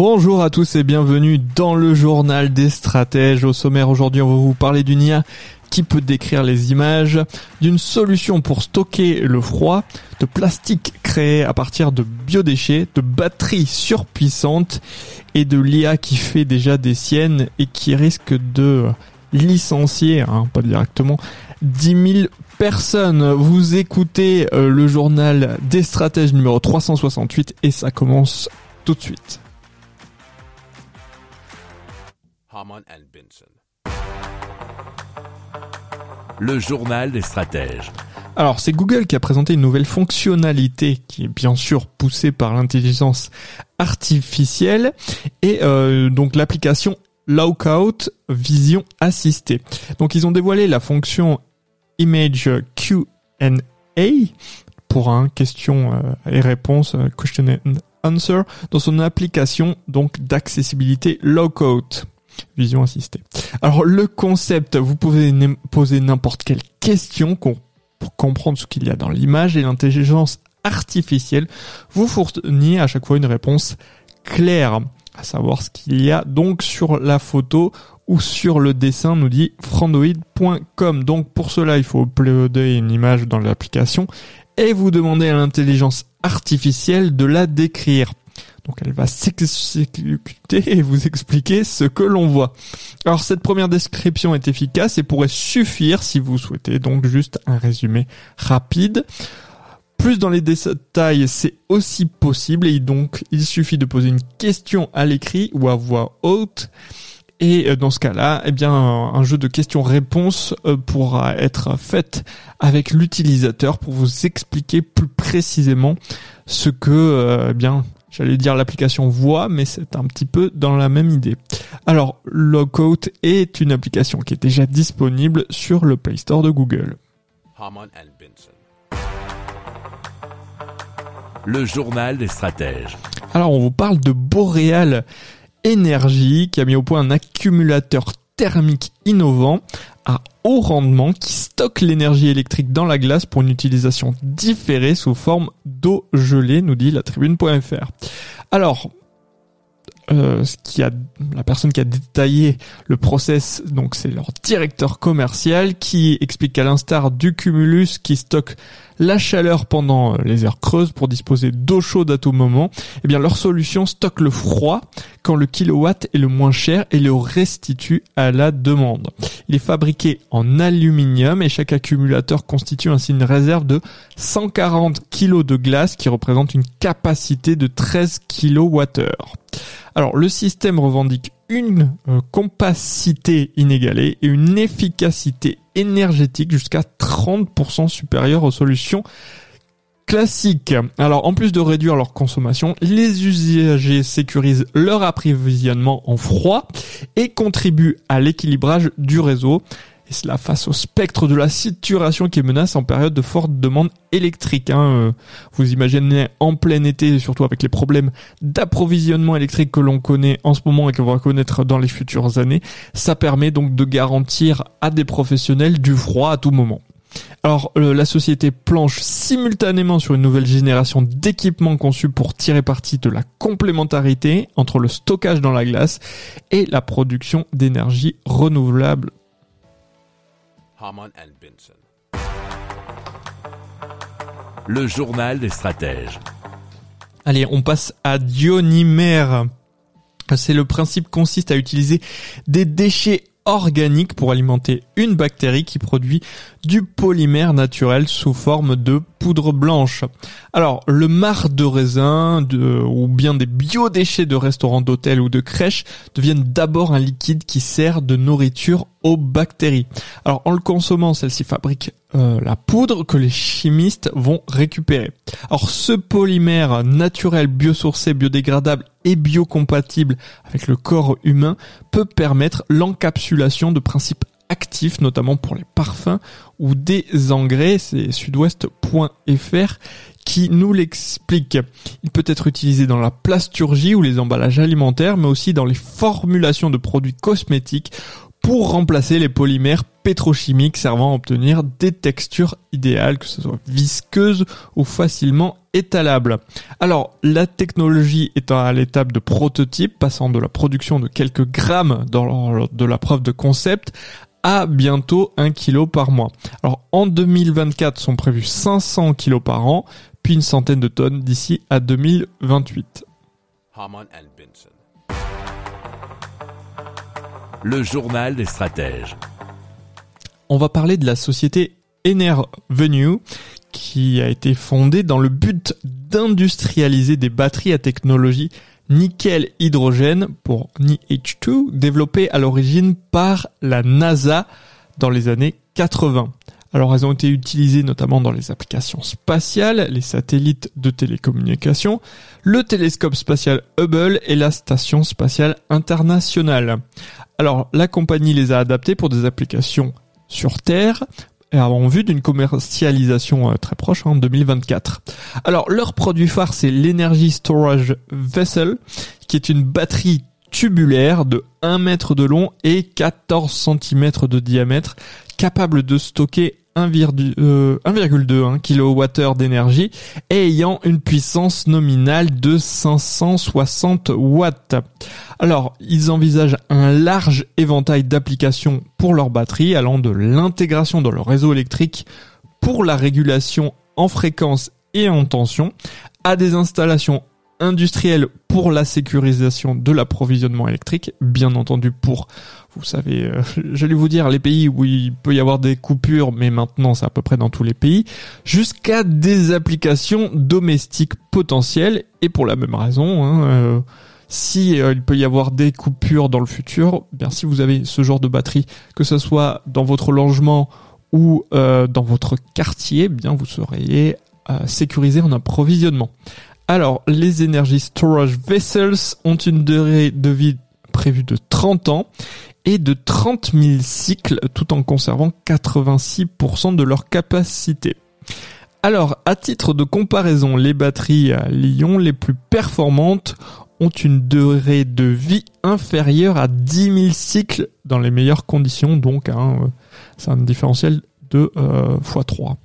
Bonjour à tous et bienvenue dans le journal des stratèges. Au sommaire aujourd'hui, on va vous parler d'une IA qui peut décrire les images, d'une solution pour stocker le froid, de plastique créé à partir de biodéchets, de batteries surpuissantes et de l'IA qui fait déjà des siennes et qui risque de licencier, hein, pas directement, 10 000 personnes. Vous écoutez euh, le journal des stratèges numéro 368 et ça commence tout de suite. Haman and Benson. Le journal des stratèges. Alors c'est Google qui a présenté une nouvelle fonctionnalité qui est bien sûr poussée par l'intelligence artificielle et euh, donc l'application Lookout Vision Assistée. Donc ils ont dévoilé la fonction Image Q&A pour un question euh, et réponse euh, question and answer dans son application donc d'accessibilité Lookout vision assistée. Alors le concept, vous pouvez poser n'importe quelle question pour comprendre ce qu'il y a dans l'image et l'intelligence artificielle vous fournit à chaque fois une réponse claire, à savoir ce qu'il y a donc sur la photo ou sur le dessin, nous dit frandoid.com. Donc pour cela, il faut uploader une image dans l'application et vous demander à l'intelligence artificielle de la décrire. Donc elle va s'exécuter et vous expliquer ce que l'on voit. Alors cette première description est efficace et pourrait suffire si vous souhaitez donc juste un résumé rapide. Plus dans les détails, c'est aussi possible et donc il suffit de poser une question à l'écrit ou à voix haute. Et dans ce cas-là, eh bien, un jeu de questions-réponses pourra être fait avec l'utilisateur pour vous expliquer plus précisément ce que, eh bien, J'allais dire l'application voit, mais c'est un petit peu dans la même idée. Alors, Lookout est une application qui est déjà disponible sur le Play Store de Google. Le journal des stratèges. Alors, on vous parle de Boreal Energy qui a mis au point un accumulateur thermique innovant à haut rendement qui stocke l'énergie électrique dans la glace pour une utilisation différée sous forme d'eau gelée, nous dit la tribune.fr. Alors, euh, ce qui a la personne qui a détaillé le process, donc c'est leur directeur commercial qui explique qu'à l'instar du cumulus qui stocke la chaleur pendant euh, les heures creuses pour disposer d'eau chaude à tout moment, eh bien leur solution stocke le froid quand le kilowatt est le moins cher et le restitue à la demande. Il est fabriqué en aluminium et chaque accumulateur constitue ainsi une réserve de 140 kg de glace qui représente une capacité de 13 kWh. Alors le système revendique une euh, compacité inégalée et une efficacité énergétique jusqu'à 30% supérieure aux solutions classiques. Alors en plus de réduire leur consommation, les usagers sécurisent leur approvisionnement en froid et contribuent à l'équilibrage du réseau et cela face au spectre de la saturation qui menace en période de forte demande électrique. Hein. Euh, vous imaginez en plein été, surtout avec les problèmes d'approvisionnement électrique que l'on connaît en ce moment et qu'on va connaître dans les futures années, ça permet donc de garantir à des professionnels du froid à tout moment. Alors euh, la société planche simultanément sur une nouvelle génération d'équipements conçus pour tirer parti de la complémentarité entre le stockage dans la glace et la production d'énergie renouvelable Haman and Benson. Le journal des stratèges. Allez, on passe à Dionymère. C'est le principe consiste à utiliser des déchets organiques pour alimenter une bactérie qui produit du polymère naturel sous forme de poudre blanche. Alors, le marc de raisin ou bien des biodéchets de restaurants, d'hôtels ou de crèches deviennent d'abord un liquide qui sert de nourriture aux bactéries. Alors, en le consommant, celle-ci fabrique euh, la poudre que les chimistes vont récupérer. Alors, ce polymère naturel, biosourcé, biodégradable et biocompatible avec le corps humain peut permettre l'encapsulation de principes actifs, notamment pour les parfums ou des engrais. C'est sudouest.fr qui nous l'explique. Il peut être utilisé dans la plasturgie ou les emballages alimentaires, mais aussi dans les formulations de produits cosmétiques pour remplacer les polymères pétrochimiques servant à obtenir des textures idéales, que ce soit visqueuses ou facilement étalables. Alors, la technologie est à l'étape de prototype, passant de la production de quelques grammes dans de la preuve de concept à bientôt 1 kg par mois. Alors en 2024 sont prévus 500 kg par an, puis une centaine de tonnes d'ici à 2028. Le journal des stratèges. On va parler de la société Enervenue qui a été fondée dans le but d'industrialiser des batteries à technologie nickel-hydrogène pour NiH2, développé à l'origine par la NASA dans les années 80. Alors elles ont été utilisées notamment dans les applications spatiales, les satellites de télécommunication, le télescope spatial Hubble et la station spatiale internationale. Alors la compagnie les a adaptées pour des applications sur Terre, en vue d'une commercialisation euh, très proche en 2024. Alors leur produit phare c'est l'Energy Storage Vessel qui est une batterie tubulaire de 1 mètre de long et 14 cm de diamètre capable de stocker 1,2 euh, kWh d'énergie et ayant une puissance nominale de 560 watts. Alors, ils envisagent un large éventail d'applications pour leur batterie allant de l'intégration dans le réseau électrique pour la régulation en fréquence et en tension à des installations industrielles pour la sécurisation de l'approvisionnement électrique, bien entendu pour vous savez, euh, j'allais vous dire les pays où il peut y avoir des coupures, mais maintenant c'est à peu près dans tous les pays, jusqu'à des applications domestiques potentielles, et pour la même raison, hein, euh, si euh, il peut y avoir des coupures dans le futur, bien si vous avez ce genre de batterie, que ce soit dans votre logement ou dans votre quartier, bien vous serez sécurisé en approvisionnement. Alors, les Energy Storage Vessels ont une durée de vie prévue de 30 ans et de 30 000 cycles tout en conservant 86% de leur capacité. Alors, à titre de comparaison, les batteries à Lyon les plus performantes ont une durée de vie inférieure à 10 000 cycles dans les meilleures conditions, donc hein, c'est un différentiel de euh, x3.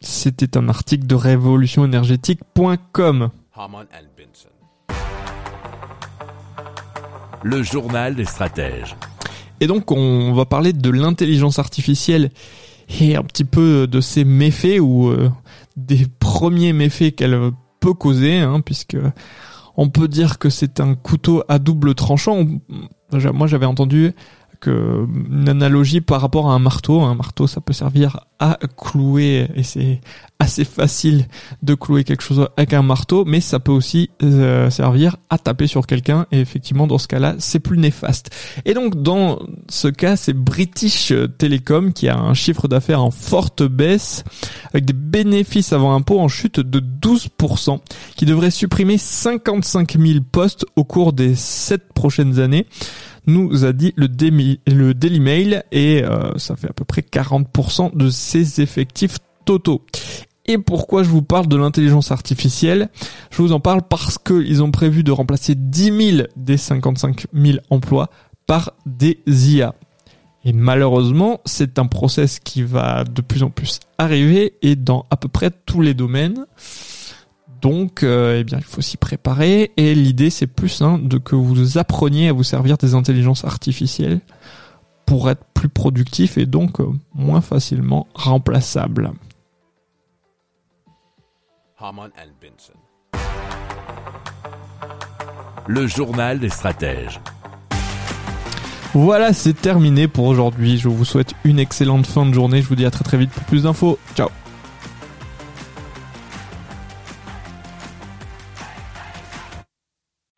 C'était un article de révolutionénergétique.com le journal des stratèges. Et donc on va parler de l'intelligence artificielle et un petit peu de ses méfaits ou euh, des premiers méfaits qu'elle peut causer, hein, puisque on peut dire que c'est un couteau à double tranchant. Moi j'avais entendu que une analogie par rapport à un marteau. Un marteau, ça peut servir à clouer, et c'est assez facile de clouer quelque chose avec un marteau, mais ça peut aussi euh, servir à taper sur quelqu'un, et effectivement, dans ce cas-là, c'est plus néfaste. Et donc, dans ce cas, c'est British Telecom qui a un chiffre d'affaires en forte baisse, avec des bénéfices avant impôt en chute de 12%, qui devrait supprimer 55 000 postes au cours des 7 prochaines années nous a dit le, le Daily Mail et euh, ça fait à peu près 40% de ses effectifs totaux. Et pourquoi je vous parle de l'intelligence artificielle? Je vous en parle parce qu'ils ont prévu de remplacer 10 000 des 55 000 emplois par des IA. Et malheureusement, c'est un process qui va de plus en plus arriver et dans à peu près tous les domaines. Donc, euh, eh bien, il faut s'y préparer. Et l'idée, c'est plus hein, de que vous appreniez à vous servir des intelligences artificielles pour être plus productif et donc euh, moins facilement remplaçable. Le journal des stratèges. Voilà, c'est terminé pour aujourd'hui. Je vous souhaite une excellente fin de journée. Je vous dis à très très vite pour plus d'infos. Ciao.